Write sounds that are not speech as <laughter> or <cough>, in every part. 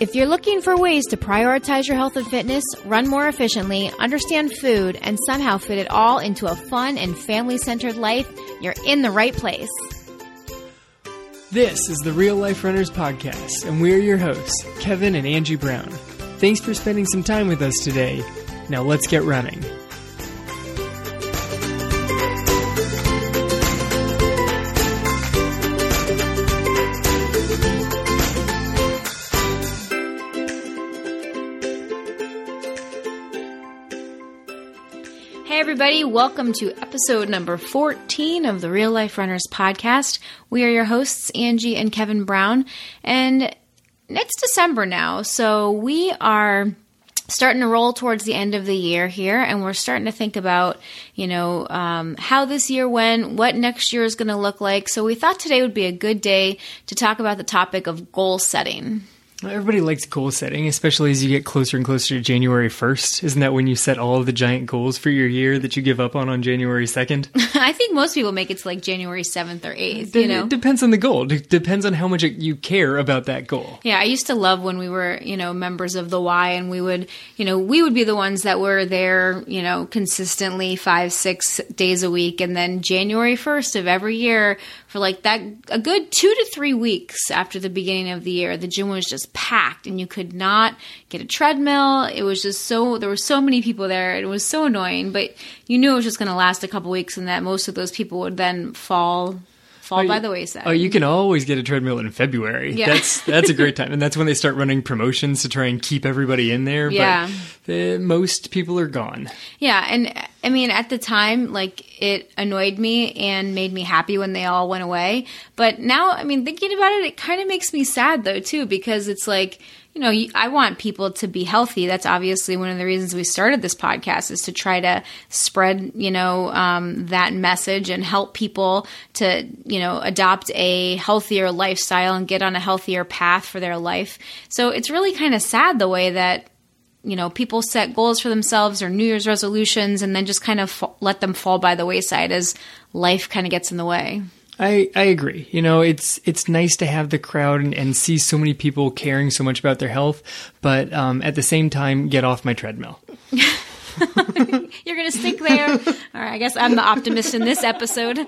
If you're looking for ways to prioritize your health and fitness, run more efficiently, understand food, and somehow fit it all into a fun and family centered life, you're in the right place. This is the Real Life Runners Podcast, and we're your hosts, Kevin and Angie Brown. Thanks for spending some time with us today. Now let's get running. Everybody, welcome to episode number 14 of the Real Life Runners podcast. We are your hosts, Angie and Kevin Brown, and it's December now, so we are starting to roll towards the end of the year here, and we're starting to think about, you know, um, how this year went, what next year is going to look like. So we thought today would be a good day to talk about the topic of goal setting. Everybody likes goal setting, especially as you get closer and closer to January 1st. Isn't that when you set all the giant goals for your year that you give up on on January 2nd? <laughs> I think most people make it to like January 7th or 8th, you know? It depends on the goal. It depends on how much you care about that goal. Yeah, I used to love when we were, you know, members of the Y and we would, you know, we would be the ones that were there, you know, consistently five, six days a week. And then January 1st of every year, for like that, a good two to three weeks after the beginning of the year, the gym was just packed and you could not get a treadmill. It was just so, there were so many people there. It was so annoying, but you knew it was just going to last a couple weeks and that most of those people would then fall fall by the wayside. Oh, you can always get a treadmill in February. Yeah. That's that's a great <laughs> time, and that's when they start running promotions to try and keep everybody in there. Yeah. but the, most people are gone. Yeah, and I mean at the time like it annoyed me and made me happy when they all went away. But now, I mean thinking about it, it kind of makes me sad though too because it's like you know, I want people to be healthy. That's obviously one of the reasons we started this podcast is to try to spread, you know, um, that message and help people to, you know, adopt a healthier lifestyle and get on a healthier path for their life. So it's really kind of sad the way that you know people set goals for themselves or new year's resolutions and then just kind of fa- let them fall by the wayside as life kind of gets in the way I, I agree. You know, it's it's nice to have the crowd and, and see so many people caring so much about their health, but um, at the same time, get off my treadmill. <laughs> You're going to stick there. All right, I guess I'm the optimist in this episode. All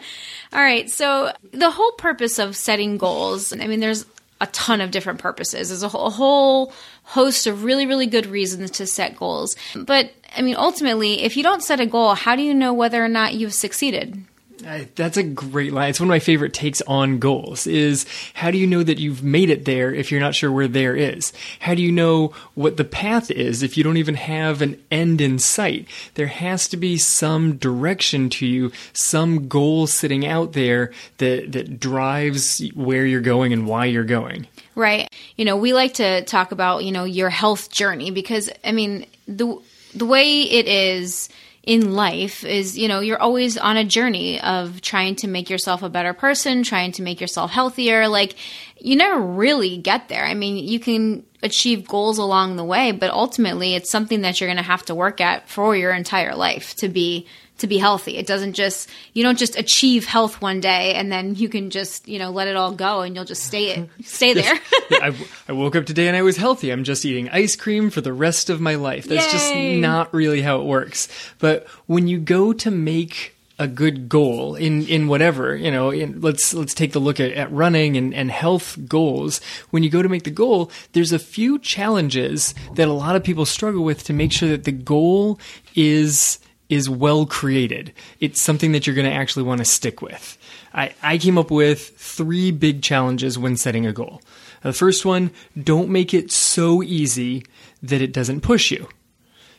right, so the whole purpose of setting goals, and I mean, there's a ton of different purposes. There's a whole, a whole host of really, really good reasons to set goals. But I mean, ultimately, if you don't set a goal, how do you know whether or not you've succeeded? Uh, that's a great line. It's one of my favorite takes on goals is how do you know that you've made it there if you're not sure where there is? How do you know what the path is if you don't even have an end in sight? There has to be some direction to you, some goal sitting out there that, that drives where you're going and why you're going. Right. You know, we like to talk about, you know, your health journey because I mean, the the way it is in life is you know you're always on a journey of trying to make yourself a better person trying to make yourself healthier. Like you never really get there. I mean you can achieve goals along the way but ultimately it's something that you're going to have to work at for your entire life to be to be healthy it doesn't just you don't just achieve health one day and then you can just you know let it all go and you'll just stay it stay there <laughs> I, I woke up today and I was healthy. I'm just eating ice cream for the rest of my life. That's just not really how it works. But when you go to make a good goal in, in whatever, you know, in, let's, let's take the look at, at running and, and health goals. When you go to make the goal, there's a few challenges that a lot of people struggle with to make sure that the goal is, is well created. It's something that you're going to actually want to stick with. I, I came up with three big challenges when setting a goal. The first one, don't make it so easy that it doesn't push you.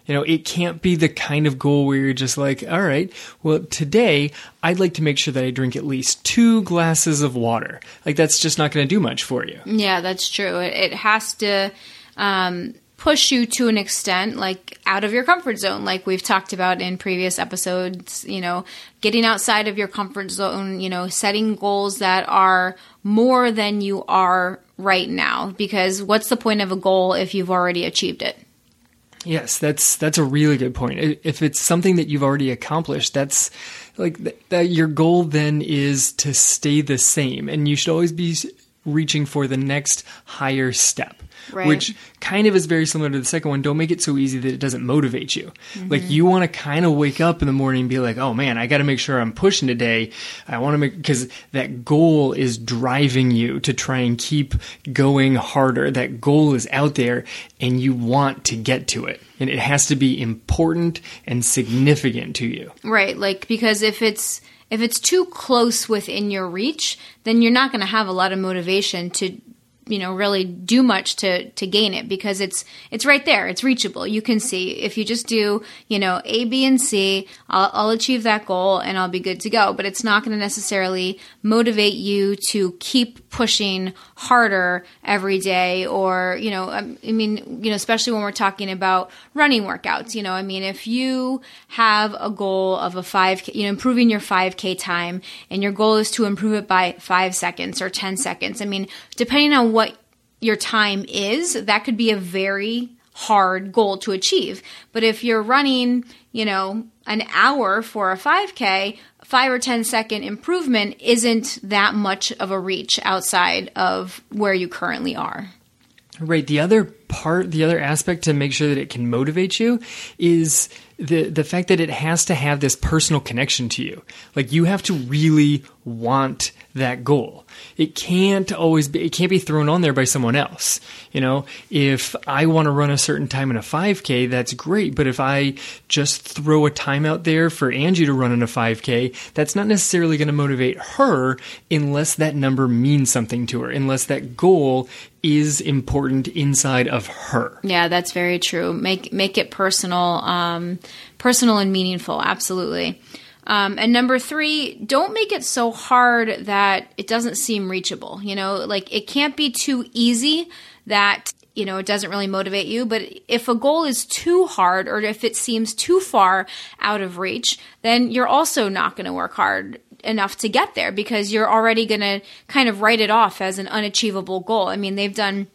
You know, it can't be the kind of goal where you're just like, all right, well, today I'd like to make sure that I drink at least two glasses of water. Like, that's just not going to do much for you. Yeah, that's true. It, it has to um, push you to an extent, like out of your comfort zone, like we've talked about in previous episodes. You know, getting outside of your comfort zone, you know, setting goals that are more than you are right now. Because what's the point of a goal if you've already achieved it? Yes, that's that's a really good point. If it's something that you've already accomplished, that's like th- that your goal then is to stay the same, and you should always be reaching for the next higher step. Right. Which kind of is very similar to the second one. Don't make it so easy that it doesn't motivate you. Like you want to kind of wake up in the morning and be like, "Oh man, I got to make sure I'm pushing today. I want to make because that goal is driving you to try and keep going harder. That goal is out there and you want to get to it. And it has to be important and significant to you. Right, like because if it's if it's too close within your reach, then you're not going to have a lot of motivation to you know really do much to to gain it because it's it's right there. It's reachable. You can see. If you just do you know a b and c i'll, I'll achieve that goal and i'll be good to go. But it's not going to necessarily motivate you to keep pushing harder every day or you know um, i mean you know especially when we're talking about running workouts. You know i mean if you have a goal of a 5k you know improving your 5k time and your goal is to improve it by 5 seconds or 10 seconds i mean depending on what your time is that could be a very hard goal to achieve but if you're running you know an hour for a 5k 5 or 10 second improvement isn't that much of a reach outside of where you currently are Right. The other part, the other aspect to make sure that it can motivate you is the the fact that it has to have this personal connection to you. Like you have to really want that goal. It can't always be it can't be thrown on there by someone else. You know, if I want to run a certain time in a 5k, that's great, but if I just throw a time out there for Angie to run in a 5k, that's not necessarily going to motivate her unless that number means something to her, unless that goal is important inside of her. Yeah, that's very true. Make make it personal, um, personal and meaningful. Absolutely. Um, and number three, don't make it so hard that it doesn't seem reachable. You know, like it can't be too easy that you know it doesn't really motivate you. But if a goal is too hard or if it seems too far out of reach, then you're also not going to work hard enough to get there because you're already going to kind of write it off as an unachievable goal. I mean, they've done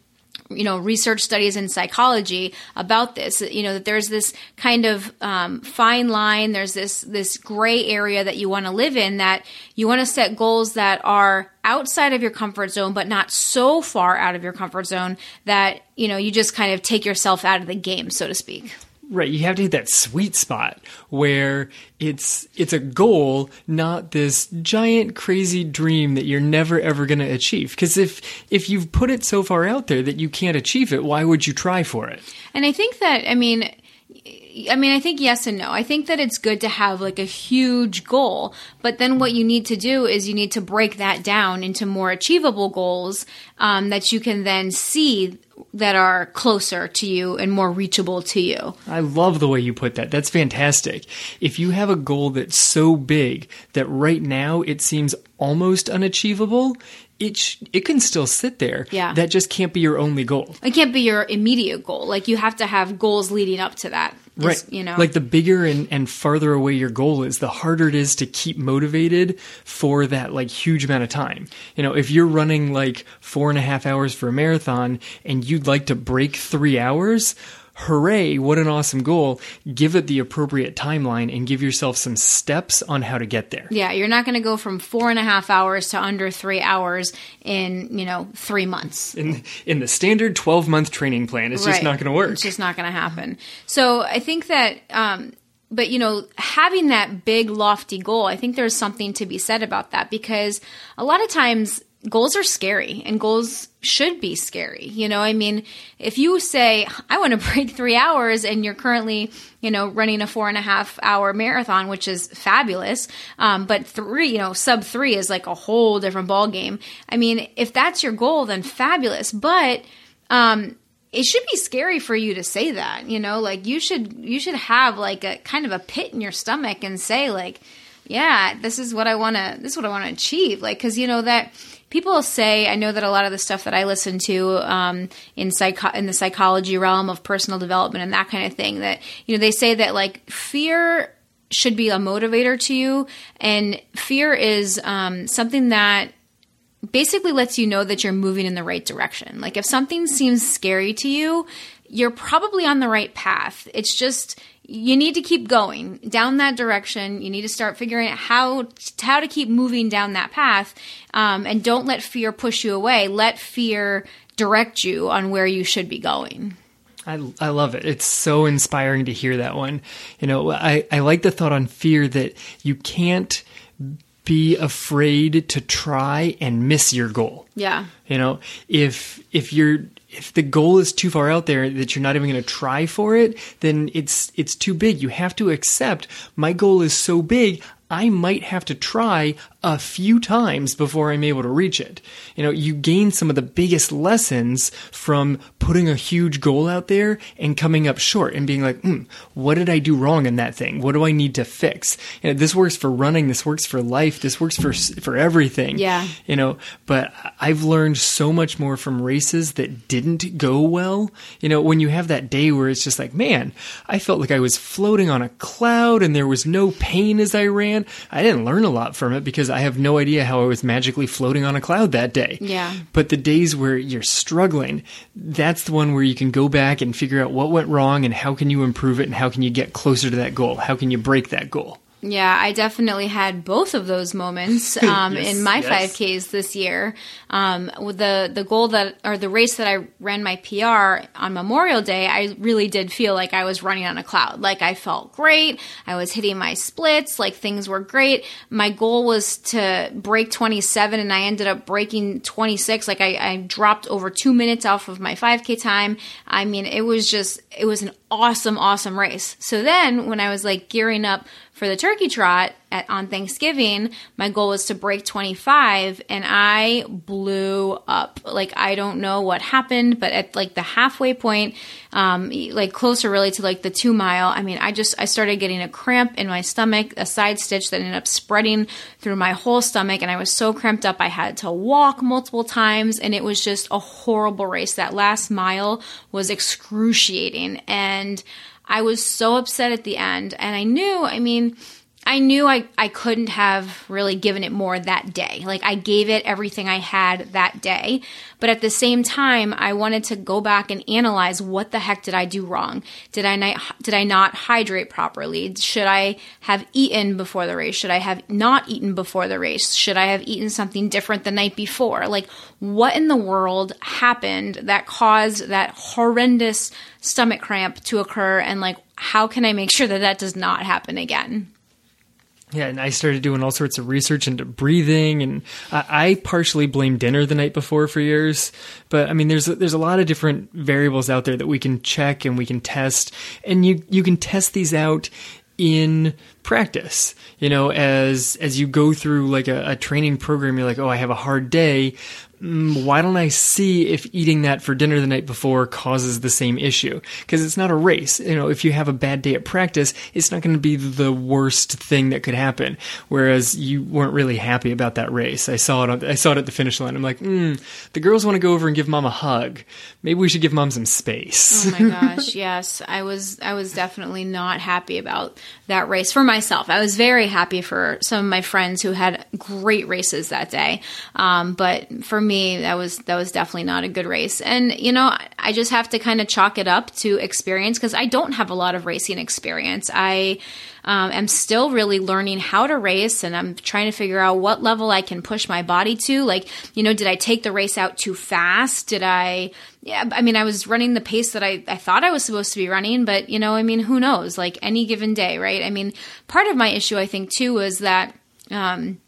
you know research studies in psychology about this you know that there's this kind of um, fine line there's this this gray area that you want to live in that you want to set goals that are outside of your comfort zone but not so far out of your comfort zone that you know you just kind of take yourself out of the game so to speak Right, you have to hit that sweet spot where it's it's a goal, not this giant crazy dream that you're never ever going to achieve. Because if if you've put it so far out there that you can't achieve it, why would you try for it? And I think that, I mean, I mean, I think yes and no. I think that it's good to have like a huge goal, but then what you need to do is you need to break that down into more achievable goals um, that you can then see that are closer to you and more reachable to you. I love the way you put that. That's fantastic. If you have a goal that's so big that right now it seems almost unachievable, it sh- it can still sit there. Yeah. That just can't be your only goal. It can't be your immediate goal. Like you have to have goals leading up to that. Is- Right. You know, Like the bigger and, and farther away your goal is, the harder it is to keep motivated for that like huge amount of time. You know, if you're running like four and a half hours for a marathon and you'd like to break three hours, hooray, what an awesome goal. Give it the appropriate timeline and give yourself some steps on how to get there. Yeah, you're not going to go from four and a half hours to under three hours in, you know, three months. In, in the standard 12 month training plan, it's just not going to work. It's just not going to happen. So I think that, um, but you know, having that big lofty goal, I think there's something to be said about that because a lot of times goals are scary and goals should be scary. You know, I mean, if you say, I want to <laughs> break three hours and you're currently, you know, running a four and a half hour marathon, which is fabulous. Um, but three, you know, sub three is like a whole different ball game. I mean, if that's your goal, then fabulous. But, um, it should be scary for you to say that you know like you should you should have like a kind of a pit in your stomach and say like yeah this is what i want to this is what i want to achieve like because you know that people say i know that a lot of the stuff that i listen to um, in psycho in the psychology realm of personal development and that kind of thing that you know they say that like fear should be a motivator to you and fear is um, something that basically lets you know that you're moving in the right direction. Like if something seems scary to you, you're probably on the right path. It's just you need to keep going down that direction. You need to start figuring out how how to keep moving down that path, um, and don't let fear push you away. Let fear direct you on where you should be going. I, I love it. It's so inspiring to hear that one. You know, I, I like the thought on fear that you can't be afraid to try and miss your goal. Yeah. You know, if if you're if the goal is too far out there that you're not even going to try for it, then it's it's too big. You have to accept my goal is so big, I might have to try a few times before I'm able to reach it. You know, you gain some of the biggest lessons from putting a huge goal out there and coming up short and being like, hmm, what did I do wrong in that thing? What do I need to fix? You know, this works for running. This works for life. This works for, for everything. Yeah. You know, but I've learned so much more from races that didn't go well. You know, when you have that day where it's just like, man, I felt like I was floating on a cloud and there was no pain as I ran. I didn't learn a lot from it because I have no idea how I was magically floating on a cloud that day. Yeah. But the days where you're struggling, that's the one where you can go back and figure out what went wrong and how can you improve it and how can you get closer to that goal? How can you break that goal? Yeah, I definitely had both of those moments <laughs> um, Yes, in my yes. 5Ks this year. Um, with the the goal that or the race that I ran my PR on Memorial Day, I really did feel like I was running on a cloud. Like I felt great. I was hitting my splits. Like things were great. My goal was to break 27, and I ended up breaking 26. Like I, I dropped over two minutes off of my 5K time. I mean, it was just it was an awesome, awesome race. So then when I was like gearing up for the turkey trot at, on Thanksgiving, my goal was to break 25 and I blew up. Like, I don't know what happened, but at like the halfway point, um, like closer really to like the two mile, I mean, I just, I started getting a cramp in my stomach, a side stitch that ended up spreading through my whole stomach. And I was so cramped up, I had to walk multiple times and it was just a horrible race. That last mile was excruciating. And I was so upset at the end. And I knew, I mean, I knew I, I couldn't have really given it more that day. Like I gave it everything I had that day. But at the same time, I wanted to go back and analyze what the heck did I do wrong? Did I not, did I not hydrate properly? Should I have eaten before the race? Should I have not eaten before the race? Should I have eaten something different the night before? Like what in the world happened that caused that horrendous stomach cramp to occur? And like, how can I make sure that that does not happen again? Yeah, and I started doing all sorts of research into breathing, and I, I partially blame dinner the night before for years. But I mean, there's a, there's a lot of different variables out there that we can check and we can test, and you you can test these out in practice. You know, as as you go through like a, a training program, you're like, oh, I have a hard day. Mm, why don't I see if eating that for dinner the night before causes the same issue? Because it's not a race. You know, if you have a bad day at practice, it's not going to be the worst thing that could happen. Whereas you weren't really happy about that race. I saw it. On, I saw it at the finish line. I'm like, mm, the girls want to go over and give mom a hug. Maybe we should give mom some space. Oh my gosh, yes. I was I was definitely not happy about that race for myself. I was very happy for some of my friends who had great races that day. Um, but for me, that was that was definitely not a good race. And you know, I just have to kind of chalk it up to experience because I don't have a lot of racing experience. I um, am still really learning how to race and I'm trying to figure out what level I can push my body to. Like, you know, did I take the race out too fast? Did I, yeah, I mean, I was running the pace that I, I thought I was supposed to be running, but, you know, I mean, who knows? Like any given day, right? I mean, part of my issue, I think, too, was that, um,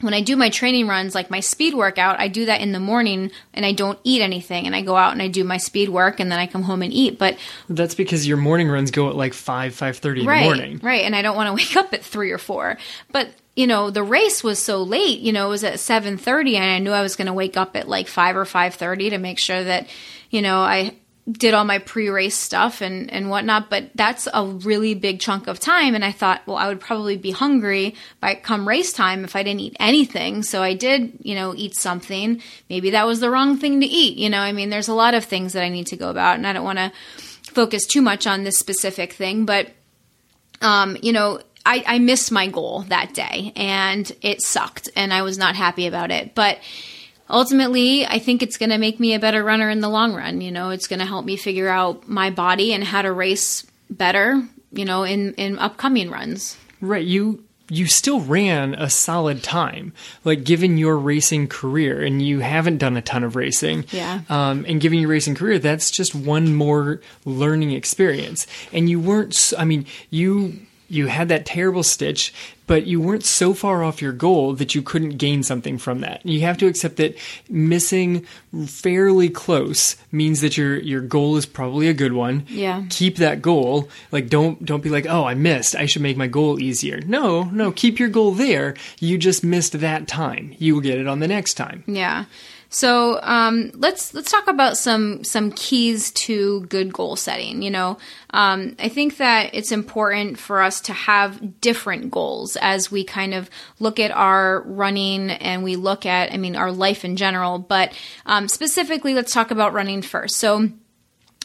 when I do my training runs, like my speed workout, I do that in the morning and I don't eat anything and I go out and I do my speed work and then I come home and eat. But That's because your morning runs go at like five, five thirty in right, the morning. right, and I don't want to <laughs> wake up at three or four. But you know, the race was so late. You know, it was at seven thirty, and I knew I was going to wake up at like five or five thirty to make sure that you know I did all my pre-race stuff and and whatnot but that's a really big chunk of time. And i thought well i would probably be hungry by come race time if i didn't eat anything. So i did you know eat something. Maybe that was the wrong thing to eat. You know i mean there's a lot of things that i need to go about and i don't want to focus too much on this specific thing but um you know I, I missed my goal that day and it sucked and I was not happy about it. But ultimately, I think it's going to make me a better runner in the long run. You know, it's going to help me figure out my body and how to race better, you know, in, in upcoming runs. Right. You you still ran a solid time, like given your racing career, and you haven't done a ton of racing. Yeah. Um, and given your racing career, that's just one more learning experience. And you weren't. I mean, you you had that terrible stitch, but you weren't so far off your goal that you couldn't gain something from that. You have to accept that missing fairly close means that your your goal is probably a good one. Yeah. Keep that goal. Like don't don't be like, "Oh, I missed. I should make my goal easier." No, no, keep your goal there. You just missed that time. You will get it on the next time. Yeah. So um, let's let's talk about some some keys to good goal setting. You know, um, I think that it's important for us to have different goals as we kind of look at our running and we look at, I mean, our life in general. But um, specifically, let's talk about running first. So.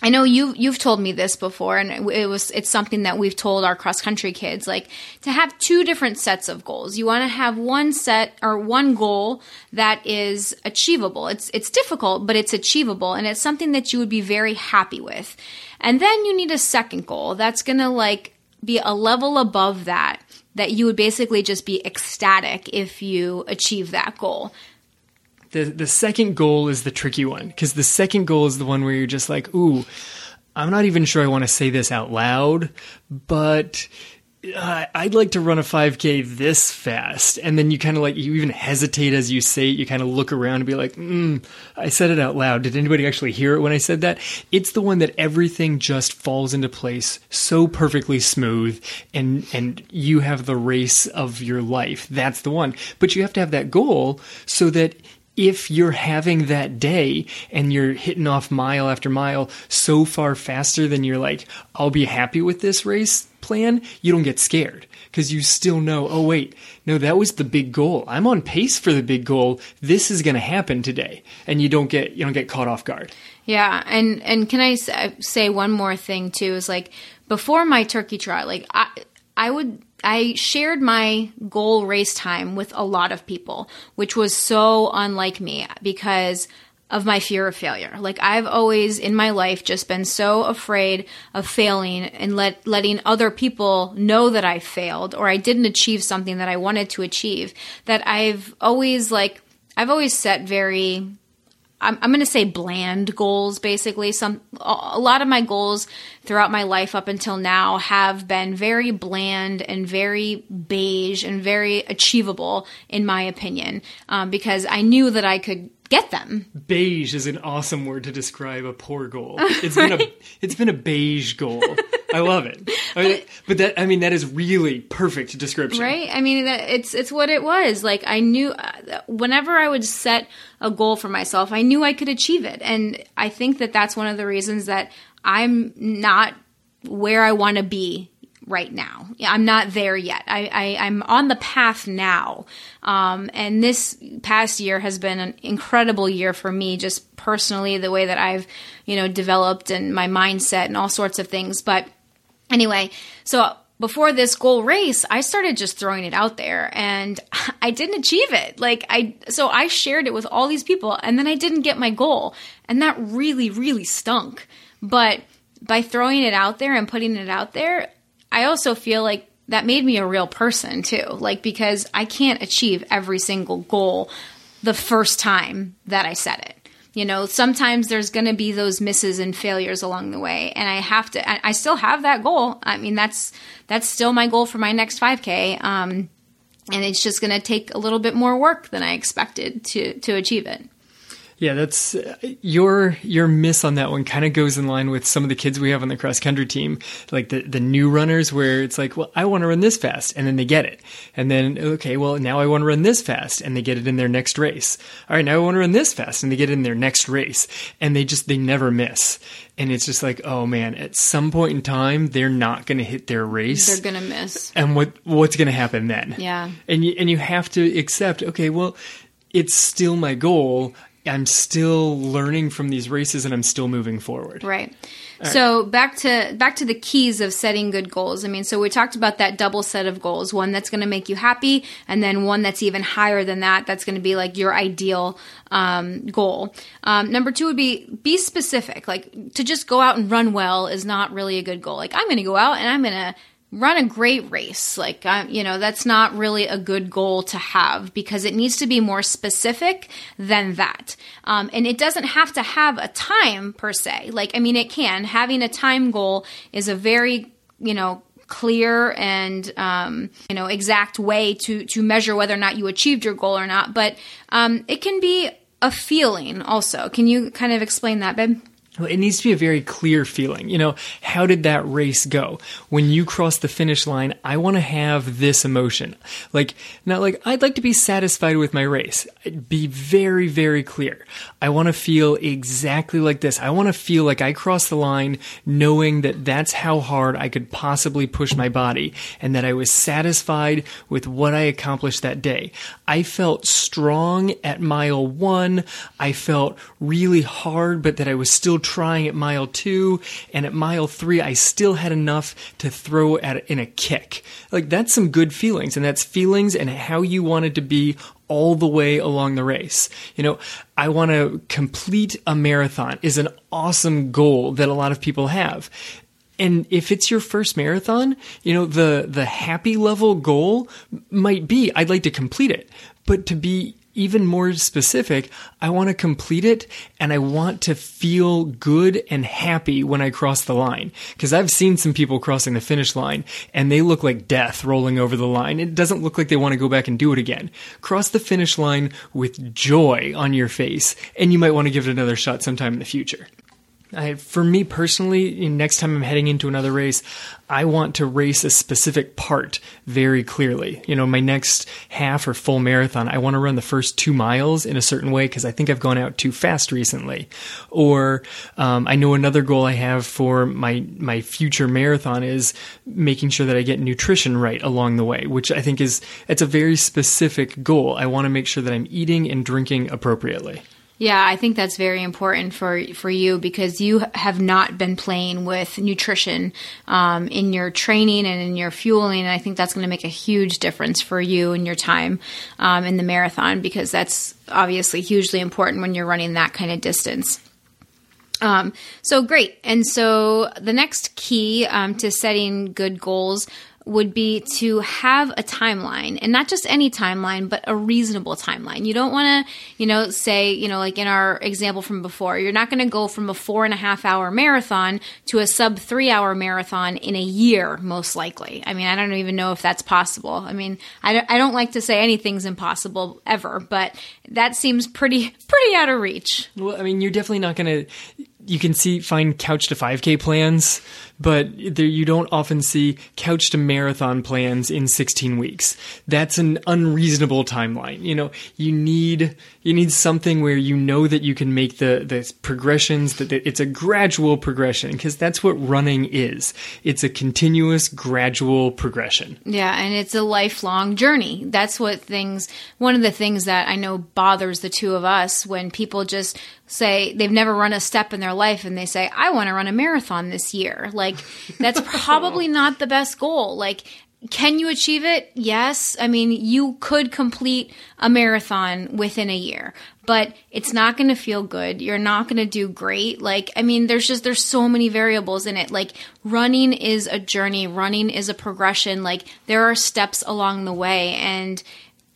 I know you you've told me this before, and it was it's something that we've told our cross country kids, like to have two different sets of goals. You want to have one set or one goal that is achievable. It's it's difficult, but it's achievable, and it's something that you would be very happy with. And then you need a second goal that's gonna like be a level above that that you would basically just be ecstatic if you achieve that goal. The the second goal is the tricky one because the second goal is the one where you're just like, "Ooh, I'm not even sure I want to say this out loud, but uh, I'd like to run a 5K this fast. And then you kind of like, you even hesitate as you say it. You kind of look around and be like, mm, I said it out loud. Did anybody actually hear it when I said that? It's the one that everything just falls into place so perfectly smooth and, and you have the race of your life. That's the one. But you have to have that goal so that if you're having that day and you're hitting off mile after mile so far faster than you're like, I'll be happy with this race plan, you don't get scared because you still know, oh, wait, no, that was the big goal. I'm on pace for the big goal. This is going to happen today. And you don't get, you don't get caught off guard. Yeah, and and can I uh, say one more thing too? Is like before my turkey trot, like I I would I shared my goal race time with a lot of people, which was so unlike me because of my fear of failure. Like I've always in my life just been so afraid of failing and let letting other people know that I failed or I didn't achieve something that I wanted to achieve that I've always like I've always set very I'm, I'm going to say bland goals basically. Some a lot of my goals throughout my life up until now have been very bland and very beige and very achievable in my opinion. Um, because i knew that i could get them Beige is an awesome word to describe a poor goal. <laughs> It's been a it's been a beige goal. I love it. I mean, but that I mean that is really perfect description. right i mean it's it's what it was like i knew uh, whenever i would set a goal for myself i knew i could achieve it and i think that that's one of the reasons that i'm not where i want to be right now i'm not there yet I, I i'm on the path now um, and this past year has been an incredible year for me just personally the way that i've you know developed and my mindset and all sorts of things but Anyway, so before this goal race, I started just throwing it out there and <laughs> I didn't achieve it. Like I so I shared it with all these people and then I didn't get my goal. And that really really stunk. But by throwing it out there and putting it out there, I also feel like that made me a real person too. Like because I can't achieve every single goal the first time that I set it. You know, sometimes there's going to be those misses and failures along the way, and I have to. I still have that goal. I mean, that's that's still my goal for my next 5K. Um, and it's just going to take a little bit more work than I expected to to achieve it. Yeah, that's your your miss on that one kind of goes in line with some of the kids we have on the cross country team, like the the new runners where it's like, well, I want to run this fast and then they get it. And then okay, well, now I want to run this fast and they get it in their next race. All right, now I want to run this fast and they get it in their next race. And they just they never miss. And it's just like, oh man, at some point in time they're not going to hit their race. They're going to miss. and what what's going to happen then? Yeah. and you and you have to accept. Okay, well, it's still my goal. I'm still learning from these races and I'm still moving forward. Right. So back to back to the keys of setting good goals. I mean, so we talked about that double set of goals, one that's going to make you happy and then one that's even higher than that that's going to be like your ideal um, goal. Um, number 2 would be be specific. Like to just go out and run well is not really a good goal. Like I'm going to go out and I'm going to run a great race. Like, um, you know, that's not really a good goal to have because it needs to be more specific than that. Um, and it doesn't have to have a time per se. Like, I mean, it can. Having a time goal is a very, you know, clear and um, you know exact way to to measure whether or not you achieved your goal or not but um, it can be a feeling also can you kind of explain that babe it needs to be a very clear feeling. You know, how did that race go? When you cross the finish line, I want to have this emotion. Like, not like, I'd like to be satisfied with my race. Be very, very clear. I want to feel exactly like this. I want to feel like I crossed the line knowing that that's how hard I could possibly push my body and that I was satisfied with what I accomplished that day. I felt strong at mile one. I felt really hard, but that I was still trying at mile two, and at mile three, I still had enough to throw at in a kick. Like that's some good feelings, and that's feelings and how you wanted to be all the way along the race. You know, I want to complete a marathon is an awesome goal that a lot of people have. And if it's your first marathon, you know, the the happy level goal might be I'd like to complete it. But to be even more specific, I want to complete it and I want to feel good and happy when I cross the line. Because I've seen some people crossing the finish line and they look like death rolling over the line. It doesn't look like they want to go back and do it again. Cross the finish line with joy on your face and you might want to give it another shot sometime in the future. I, for me personally, next time I'm heading into another race, I want to race a specific part very clearly. You know, my next half or full marathon, I want to run the first two miles in a certain way because I think I've gone out too fast recently. Or um, I know another goal I have for my my future marathon is making sure that I get nutrition right along the way, which I think is it's a very specific goal. I want to make sure that I'm eating and drinking appropriately. Yeah, I think that's very important for for you because you have not been playing with nutrition um, in your training and in your fueling, and I think that's going to make a huge difference for you and your time um, in the marathon because that's obviously hugely important when you're running that kind of distance. Um, so great, and so the next key um, to setting good goals would be to have a timeline and not just any timeline, but a reasonable timeline. You don't want to, you know, say, you know, like in our example from before, you're not going to go from a four and a half hour marathon to a sub three hour marathon in a year, most likely. I mean, I don't even know if that's possible. I mean, I don't, I don't like to say anything's impossible ever, but that seems pretty, <laughs> pretty out of reach. Well, I mean, you're definitely not going to, you can see, find couch to 5K plans but there, you don't often see couch to marathon plans in 16 weeks. That's an unreasonable timeline. You know, you need you need something where you know that you can make the the progressions that it's a gradual progression because that's what running is. It's a continuous gradual progression. Yeah, and it's a lifelong journey. That's what things one of the things that I know bothers the two of us when people just say they've never run a step in their life and they say I want to run a marathon this year. Like <laughs> that's probably not the best goal. Like can you achieve it? Yes. I mean, you could complete a marathon within a year, but it's not going to feel good. You're not going to do great. Like, I mean, there's just, there's so many variables in it. Like, running is a journey, running is a progression. Like, there are steps along the way. And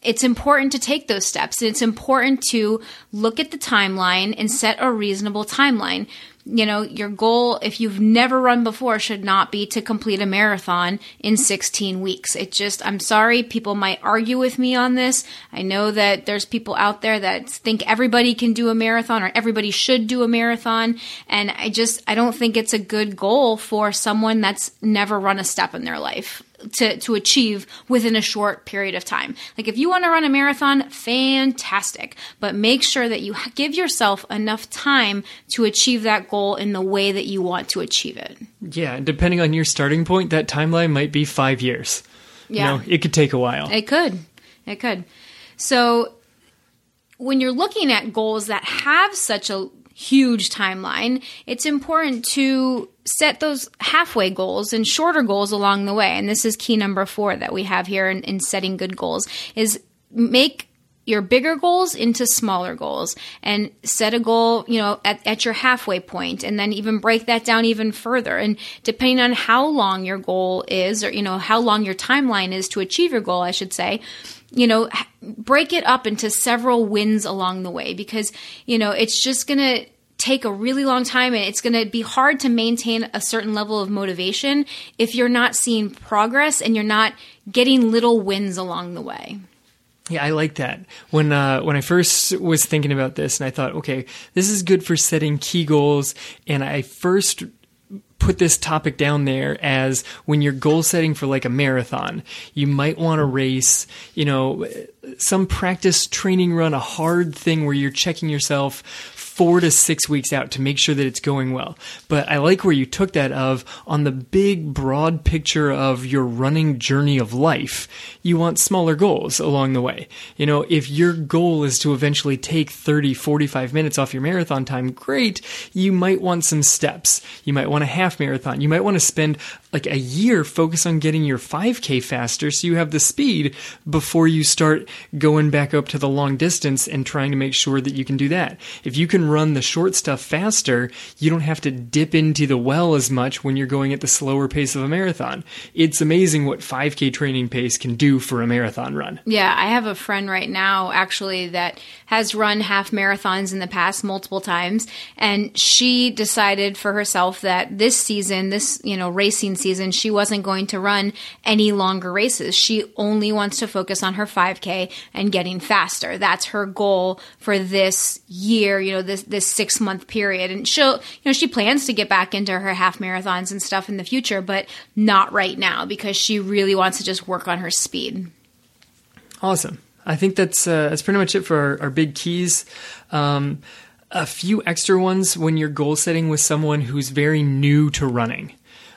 it's important to take those steps. And it's important to look at the timeline and set a reasonable timeline. You know, your goal, if you've never run before, should not be to complete a marathon in 16 weeks. It just, I'm sorry, people might argue with me on this. I know that there's people out there that think everybody can do a marathon or everybody should do a marathon. And I just, I don't think it's a good goal for someone that's never run a step in their life to, to achieve within a short period of time. Like if you want to run a marathon, fantastic, but make sure that you give yourself enough time to achieve that goal in the way that you want to achieve it. Yeah, depending on your starting point, that timeline might be five years. Yeah. You know, it could take a while. It could. It could. So when you're looking at goals that have such a huge timeline, it's important to set those halfway goals and shorter goals along the way. And this is key number four that we have here in, in setting good goals is make your bigger goals into smaller goals and set a goal, you know, at, at your halfway point and then even break that down even further. And depending on how long your goal is or, you know, how long your timeline is to achieve your goal, I should say, you know, break it up into several wins along the way because, you know, it's just going to take a really long time and it's going to be hard to maintain a certain level of motivation if you're not seeing progress and you're not getting little wins along the way. Yeah, I like that. When uh, when I first was thinking about this, and I thought, okay, this is good for setting key goals, and I first put this topic down there as when you're goal setting for like a marathon, you might want to race, you know, some practice training run, a hard thing where you're checking yourself four to six weeks out to make sure that it's going well. But I like where you took that of on the big broad picture of your running journey of life, you want smaller goals along the way. You know, if your goal is to eventually take 30, 45 minutes off your marathon time, great. You might want some steps. You might want a half marathon. You might want to spend like a year focus on getting your 5k faster so you have the speed before you start going back up to the long distance and trying to make sure that you can do that. If you can run the short stuff faster, you don't have to dip into the well as much when you're going at the slower pace of a marathon. It's amazing what 5K training pace can do for a marathon run. Yeah, I have a friend right now actually that has run half marathons in the past multiple times and she decided for herself that this season, this, you know, racing season, she wasn't going to run any longer races. She only wants to focus on her 5K and getting faster. That's her goal for this year, you know, this this six month period. And she'll, you know, she plans to get back into her half marathons and stuff in the future, but not right now because she really wants to just work on her speed. Awesome. I think that's uh, that's pretty much it for our, our big keys. Um, a few extra ones when you're goal setting with someone who's very new to running.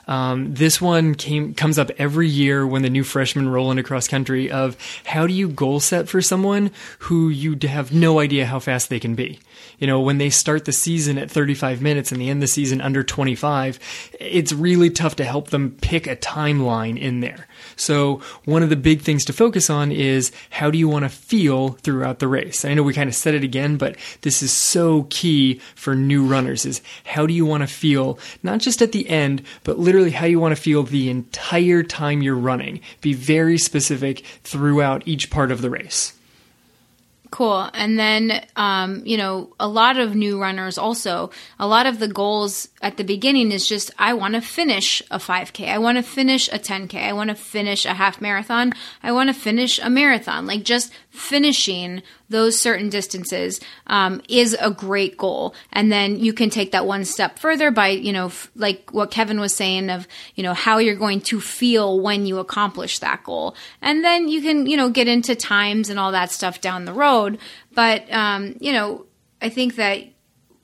Um, this one came comes up every year when the new freshmen roll into cross country. Of how do you goal set for someone who you have no idea how fast they can be? You know, when they start the season at 35 minutes and they end the season under 25, it's really tough to help them pick a timeline in there. So one of the big things to focus on is how do you want to feel throughout the race? I know we kind of said it again, but this is so key for new runners is how do you want to feel not just at the end, but literally how you want to feel the entire time you're running. Be very specific throughout each part of the race. Cool. And then, um, you know, a lot of new runners also, a lot of the goals at the beginning is just, I want to finish a 5K. I want to finish a 10K. I want to finish a half marathon. I want to finish a marathon. Like just finishing those certain distances um, is a great goal and then you can take that one step further by you know f- like what kevin was saying of you know how you're going to feel when you accomplish that goal and then you can you know get into times and all that stuff down the road but um, you know i think that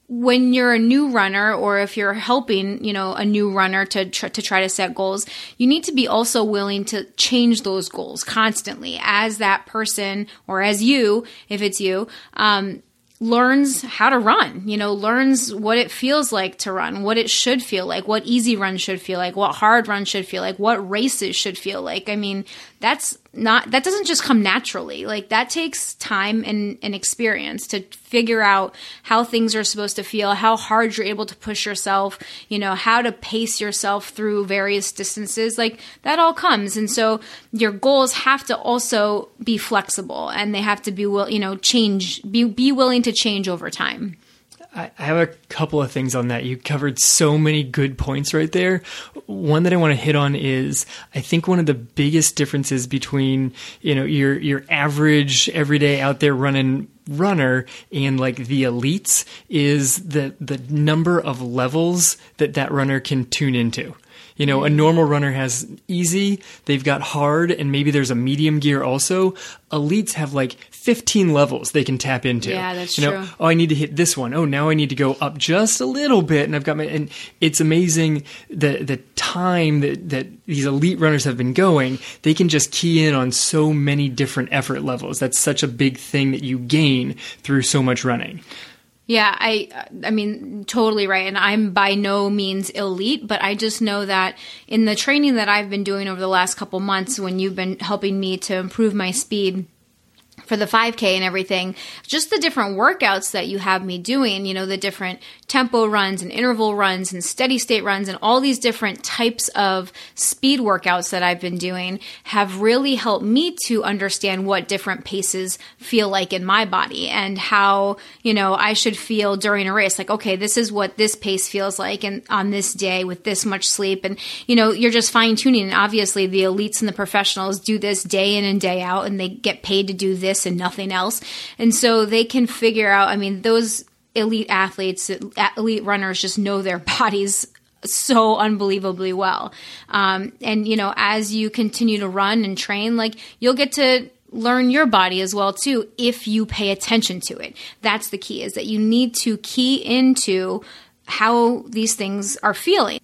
when you're a new runner or if you're helping, you know, a new runner to tr- to try to set goals, you need to be also willing to change those goals constantly as that person or as you, if it's you, um, learns how to run, you know, learns what it feels like to run, what it should feel like, what easy run should feel like, what hard run should feel like, what races should feel like. I mean, that's not that doesn't just come naturally. Like that takes time and, and experience to figure out how things are supposed to feel how hard you're able to push yourself you know how to pace yourself through various distances. Like that all comes. And so your goals have to also be flexible and they have to be will you know change be, be willing to change over time I have a couple of things on that. You covered so many good points right there. One that I want to hit on is I think one of the biggest differences between, you know, your your average everyday out there running runner and like the elites is the the number of levels that that runner can tune into You know, a normal runner has easy, they've got hard, and maybe there's a medium gear also. Elites have like 15 levels they can tap into. Yeah, that's you know, true. Oh, I need to hit this one. Oh, now I need to go up just a little bit, and I've got my. And it's amazing the the time that that these elite runners have been going. They can just key in on so many different effort levels. That's such a big thing that you gain through so much running. Yeah, I I mean totally right and I'm by no means elite, but I just know that in the training that I've been doing over the last couple months when you've been helping me to improve my speed for the 5K and everything, just the different workouts that you have me doing, you know, the different tempo runs and interval runs and steady state runs and all these different types of speed workouts that I've been doing have really helped me to understand what different paces feel like in my body and how, you know, I should feel during a race. Like, okay, this is what this pace feels like and on this day with this much sleep. And, you know, you're just fine tuning. And obviously the elites and the professionals do this day in and day out and they get paid to do this and nothing else. And so they can figure out, I mean, those elite athletes, elite runners just know their <laughs> bodies so unbelievably well. Um, and, you know, as you continue to run and train, like you'll get to learn your body as well too if you pay attention to it. That's the key is that you need to key into how these things are feeling.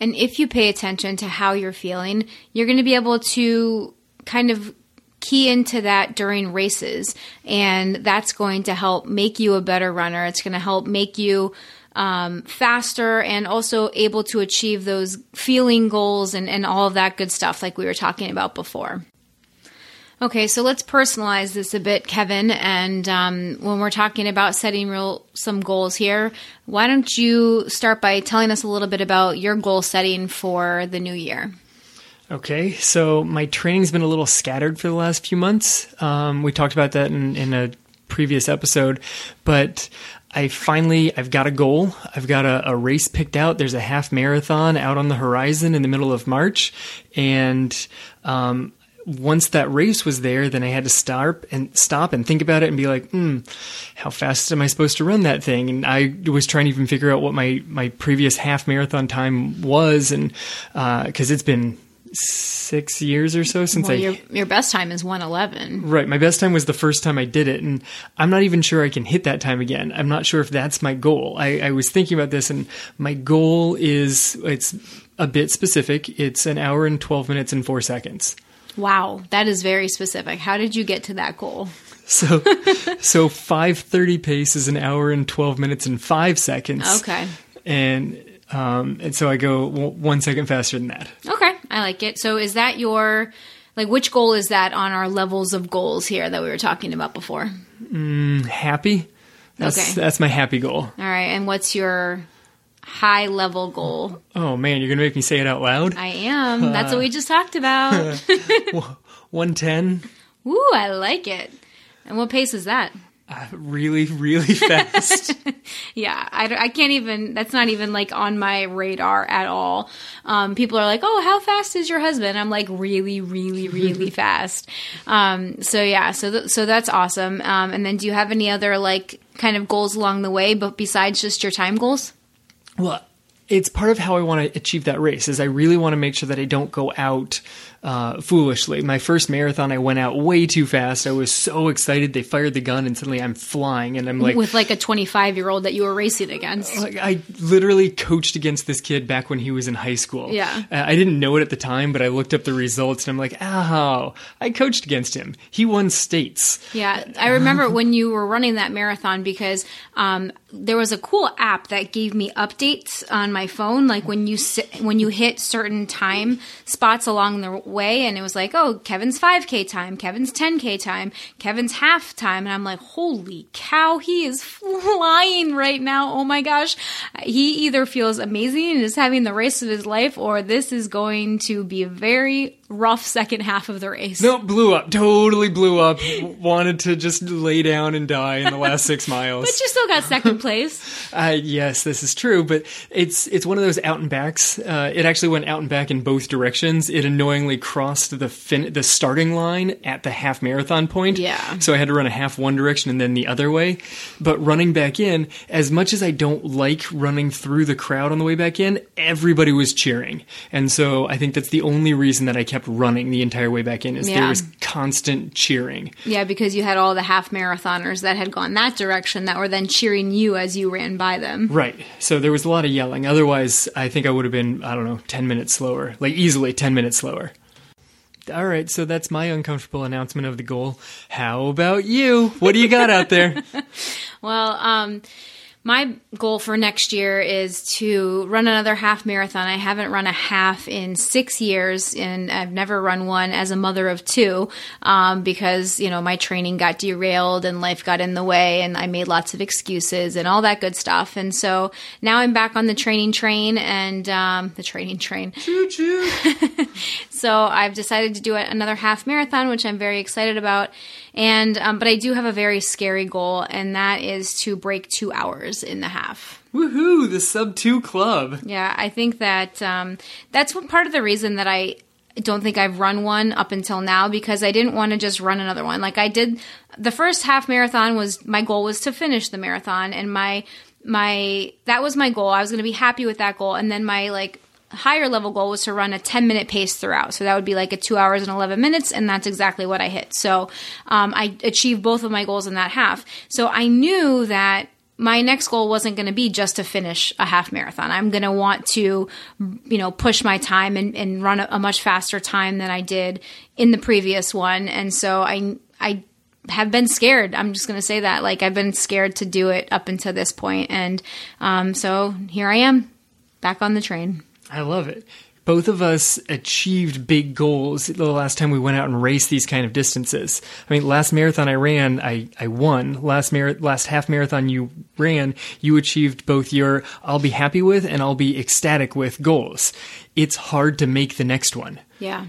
And if you pay attention to how you're feeling, you're going to be able to kind of key into that during races. And that's going to help make you a better runner. It's going to help make you um, faster and also able to achieve those feeling goals and, and all of that good stuff like we were talking about before. Okay so let's personalize this a bit kevin. And um, when we're talking about setting real some goals here why don't you start by telling us a little bit about your goal setting for the new year Okay, so my training's been a little scattered for the last few months. Um, we talked about that in, in a previous episode, but I finally I've got a goal. I've got a, a, race picked out. There's a half marathon out on the horizon in the middle of March, and um, once that race was there, then I had to stop and stop and think about it and be like, hmm, how fast am I supposed to run that thing? And I was trying to even figure out what my my previous half marathon time was, and because uh, it's been six years or so since well, I. Your, your best time is 111. Right. My best time was the first time I did it. And I'm not even sure I can hit that time again. I'm not sure if that's my goal. I, I was thinking about this, and my goal is it's a bit specific. It's an hour and 12 minutes and four seconds. Wow. That is very specific. How did you get to that goal? So, <laughs> so 5:30 pace is an hour and 12 minutes and five seconds. Okay. And um, and so I go w- one second faster than that. Okay, I like it. So is that your like which goal is that on our levels of goals here that we were talking about before? Mm, happy. That's Okay. that's my happy goal. All right, and what's your high level goal? Oh man, you're gonna make me say it out loud. I am. That's what we just talked about. <laughs> One ten. Ooh, I like it. And what pace is that? Uh, really, really <laughs> fast. <laughs> Yeah, I, I can't even, that's not even like on my radar at all. Um, people are like, oh, how fast is your husband? I'm like, really, really, really <laughs> fast. Um, so yeah, so, th- so that's awesome. Um, and then do you have any other like kind of goals along the way, but besides just your time goals? well, it's part of how I want to achieve that race. Is I really want to make sure that I don't go out uh, foolishly. My first marathon, I went out way too fast. I was so excited. They fired the gun, and suddenly I'm flying, and I'm like, With like a 25 year old that you were racing against. like I literally coached against this kid back when he was in high school. Yeah. Uh, I didn't know it at the time, but I looked up the results and I'm like, oh, I coached against him. He won states. Yeah, I remember when you were running that marathon because um, there was a cool app that gave me updates on my phone, like when you when you hit certain time spots along the way, and it was like, oh, Kevin's 5K time, Kevin's 10K time, Kevin's half time, and I'm like, holy cow, he is <laughs> flying right now. Oh my gosh, he either feels amazing and is having the race of his life, or this is going to be very rough second half of the race. No, blew up. Totally blew up. Wanted to just lay down and die in the last six <laughs> miles. But you still got second place. <laughs> Uh, yes, this is true, but it's it's one of those out and backs. Uh, it actually went out and back in both directions. It annoyingly crossed the fin- the starting line at the half marathon point. Yeah. So I had to run a half one direction and then the other way. But running back in, as much as I don't like running through the crowd on the way back in, everybody was cheering, and so I think that's the only reason that I kept running the entire way back in. Is Yeah. there was constant cheering. Yeah, because you had all the half marathoners that had gone that direction that were then cheering you as you ran by them. Right. So there was a lot of yelling. Otherwise, I think I would have been, I don't know, 10 minutes slower. Like easily 10 minutes slower. All right, so that's my uncomfortable announcement of the goal. How about you? What do you got out there? <laughs> Well, um, my goal for next year is to run another half marathon. I haven't run a half in six years, and I've never run one as a mother of two um, because you know my training got derailed and life got in the way, and I made lots of excuses and all that good stuff. And so now I'm back on the training train and um, the training train. Choo choo. <laughs> So I've decided to do another half marathon, which I'm very excited about. And um, but I do have a very scary goal, and that is to break two hours in the half. Woohoo, the sub 2 club. Yeah, I think that um, that's one part of the reason that I don't think I've run one up until now because I didn't want to just run another one. Like I did the first half marathon was my goal was to finish the marathon and my my that was my goal. I was going to be happy with that goal and then my like higher level goal was to run a 10 minute pace throughout. So that would be like a 2 hours and 11 minutes and that's exactly what I hit. So um, I achieved both of my goals in that half. So I knew that my next goal wasn't going to be just to finish a half marathon. I'm going to want to, you know, push my time and, and run a, a much faster time than I did in the previous one. And so I, I have been scared. I'm just going to say that. Like I've been scared to do it up until this point. And um, so here I am back on the train. I love it. Both of us achieved big goals the last time we went out and raced these kind of distances. I mean, last marathon I ran, I, I won. Last mar- last half marathon you ran, you achieved both your I'll be happy with and I'll be ecstatic with goals. It's hard to make the next one. Yeah.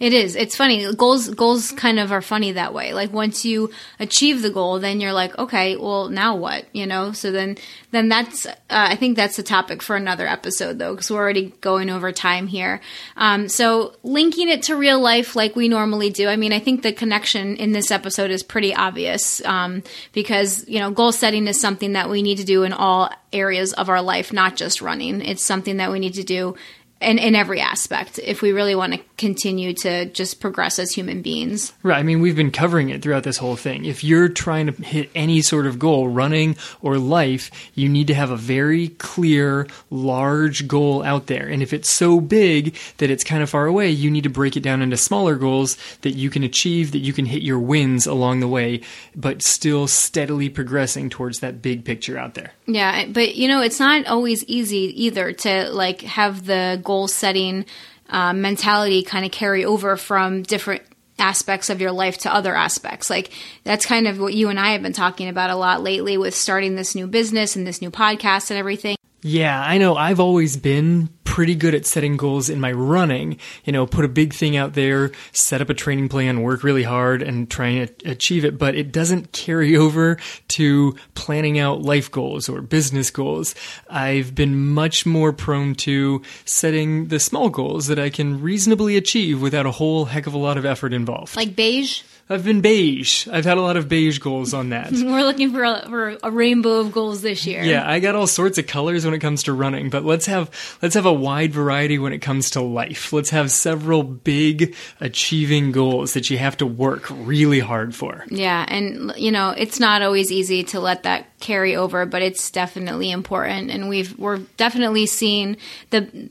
It is. It's funny. Goals goals kind of are funny that way. Like once you achieve the goal, then you're like, okay, well now what? You know. So then then that's uh, I think that's a topic for another episode though, because we're already going over time here. Um, so linking it to real life like we normally do. I mean, I think the connection in this episode is pretty obvious um, because you know goal setting is something that we need to do in all areas of our life, not just running. It's something that we need to do in, in every aspect if we really want to continue to just progress as human beings. Right. I mean, we've been covering it throughout this whole thing. If you're trying to hit any sort of goal, running or life, you need to have a very clear, large goal out there. And if it's so big that it's kind of far away, you need to break it down into smaller goals that you can achieve, that you can hit your wins along the way, but still steadily progressing towards that big picture out there. Yeah, but you know, it's not always easy either to like have the goal setting uh, mentality kind of carry over from different aspects of your life to other aspects. Like that's kind of what you and I have been talking about a lot lately with starting this new business and this new podcast and everything. Yeah, I know. I've always been pretty good at setting goals in my running. You know, put a big thing out there, set up a training plan, work really hard, and try and achieve it. But it doesn't carry <laughs> over to planning out life goals or business goals. I've been much more prone to setting the small goals that I can reasonably achieve without a whole heck of a lot of effort involved. Like beige. I've been beige. I've had a lot of beige goals on that. <laughs> We're looking for a, for a rainbow of goals this year. Yeah, I got all sorts of colors when it comes to running, but let's have let's have a wide variety when it comes to life. Let's have several big achieving goals that you have to work really hard for. Yeah, and you know, it's not always easy to let that carry over, but it's definitely important and we've we're definitely seeing the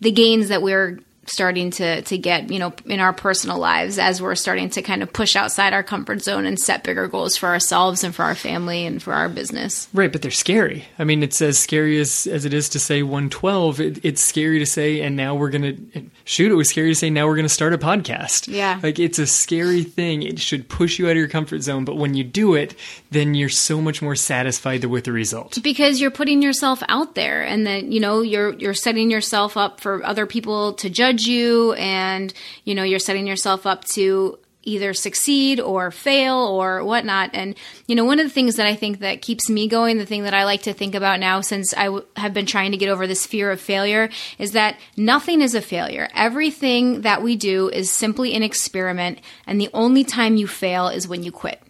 the gains that we're starting to to get you know in our personal lives as we're starting to kind of push outside our comfort zone and set bigger goals for ourselves and for our family and for our business Right, but they're scary. I mean, it's as scary as, as it is to say 112. It, it's scary to say, and now we're going to shoot. It was scary to say, now we're going to start a podcast. Yeah. Like, it's a scary thing. It should push you out of your comfort zone. But when you do it, then you're so much more satisfied with the result. because you're putting yourself out there and then you know you're you're setting yourself up for other people to judge judge you and, you know, you're setting yourself up to either succeed or fail or whatnot. And, you know, one of the things that I think that keeps me going, the thing that I like to think about now since I w- have been trying to get over this fear of failure is that nothing is a failure. Everything that we do is simply an experiment. And the only time you fail is when you quit.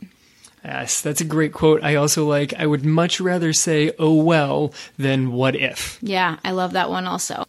Yes, that's a great quote. I also like, I would much rather say, oh well, than what if. Yeah, I love that one also.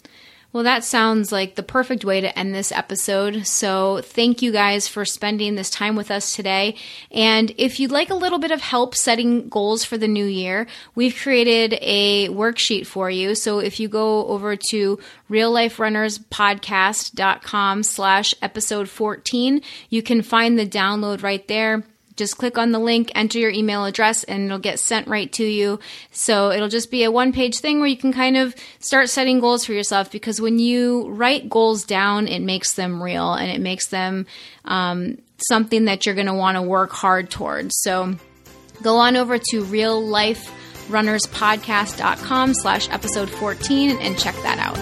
Well, that sounds like the perfect way to end this episode. So, thank you guys for spending this time with us today. And if you'd like a little bit of help setting goals for the new year, we've created a worksheet for you. So, if you go over to realliferunnerspodcast.com slash episode 14, you can find the download right there just click on the link, enter your email address, and it'll get sent right to you. So it'll just be a one page thing where you can kind of start setting goals for yourself because when you write goals down, it makes them real and it makes them um, something that you're going to want to work hard towards. So go on over to real life runnerspodcast.com slash episode 14 and check that out.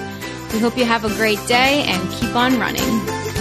We hope you have a great day and keep on running.